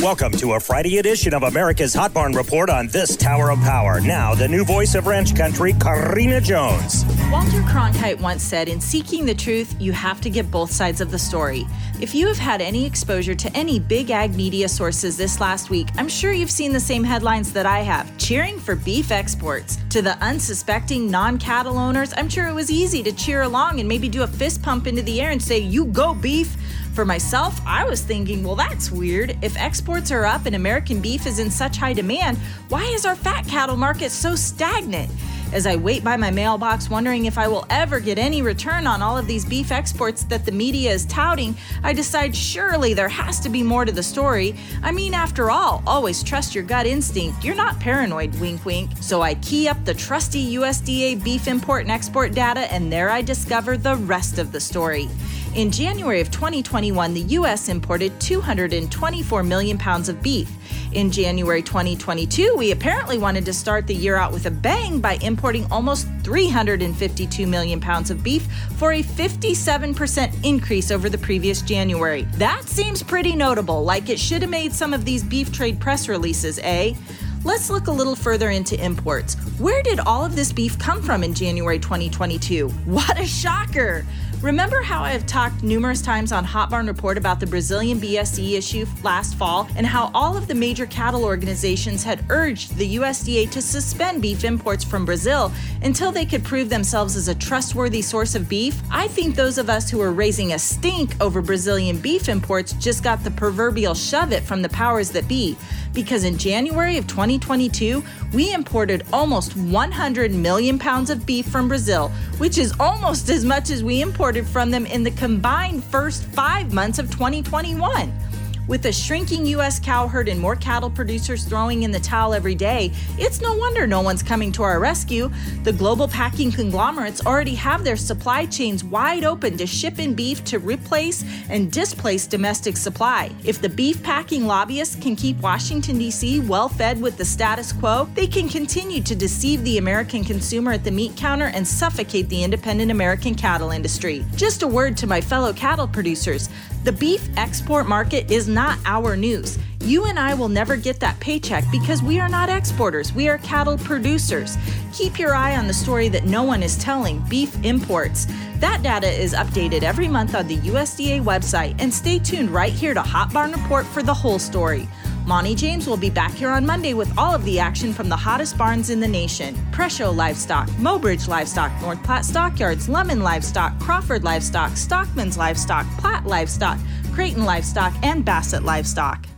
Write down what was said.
Welcome to a Friday edition of America's Hot Barn Report on this Tower of Power. Now, the new voice of ranch country, Karina Jones. Walter Cronkite once said, In seeking the truth, you have to get both sides of the story. If you have had any exposure to any big ag media sources this last week, I'm sure you've seen the same headlines that I have, cheering for beef exports. To the unsuspecting non cattle owners, I'm sure it was easy to cheer along and maybe do a fist pump into the air and say, You go, beef. For myself, I was thinking, well, that's weird. If exports are up and American beef is in such high demand, why is our fat cattle market so stagnant? As I wait by my mailbox, wondering if I will ever get any return on all of these beef exports that the media is touting, I decide surely there has to be more to the story. I mean, after all, always trust your gut instinct. You're not paranoid, wink wink. So I key up the trusty USDA beef import and export data, and there I discover the rest of the story. In January of 2021, the U.S. imported 224 million pounds of beef. In January 2022, we apparently wanted to start the year out with a bang by importing almost 352 million pounds of beef for a 57% increase over the previous January. That seems pretty notable, like it should have made some of these beef trade press releases, eh? Let's look a little further into imports. Where did all of this beef come from in January 2022? What a shocker! Remember how I have talked numerous times on Hot Barn Report about the Brazilian BSE issue last fall and how all of the major cattle organizations had urged the USDA to suspend beef imports from Brazil until they could prove themselves as a trustworthy source of beef? I think those of us who are raising a stink over Brazilian beef imports just got the proverbial shove it from the powers that be because in January of 2022, we imported almost 100 million pounds of beef from Brazil, which is almost as much as we imported from them in the combined first five months of 2021. With a shrinking U.S. cow herd and more cattle producers throwing in the towel every day, it's no wonder no one's coming to our rescue. The global packing conglomerates already have their supply chains wide open to ship in beef to replace and displace domestic supply. If the beef packing lobbyists can keep Washington, D.C. well fed with the status quo, they can continue to deceive the American consumer at the meat counter and suffocate the independent American cattle industry. Just a word to my fellow cattle producers the beef export market is not our news. You and I will never get that paycheck because we are not exporters, we are cattle producers. Keep your eye on the story that no one is telling beef imports. That data is updated every month on the USDA website, and stay tuned right here to Hot Barn Report for the whole story. Monty James will be back here on Monday with all of the action from the hottest barns in the nation Presho Livestock, Mobridge Livestock, North Platte Stockyards, Lemmon Livestock, Crawford Livestock, Stockman's Livestock, Platte Livestock, Creighton Livestock, and Bassett Livestock.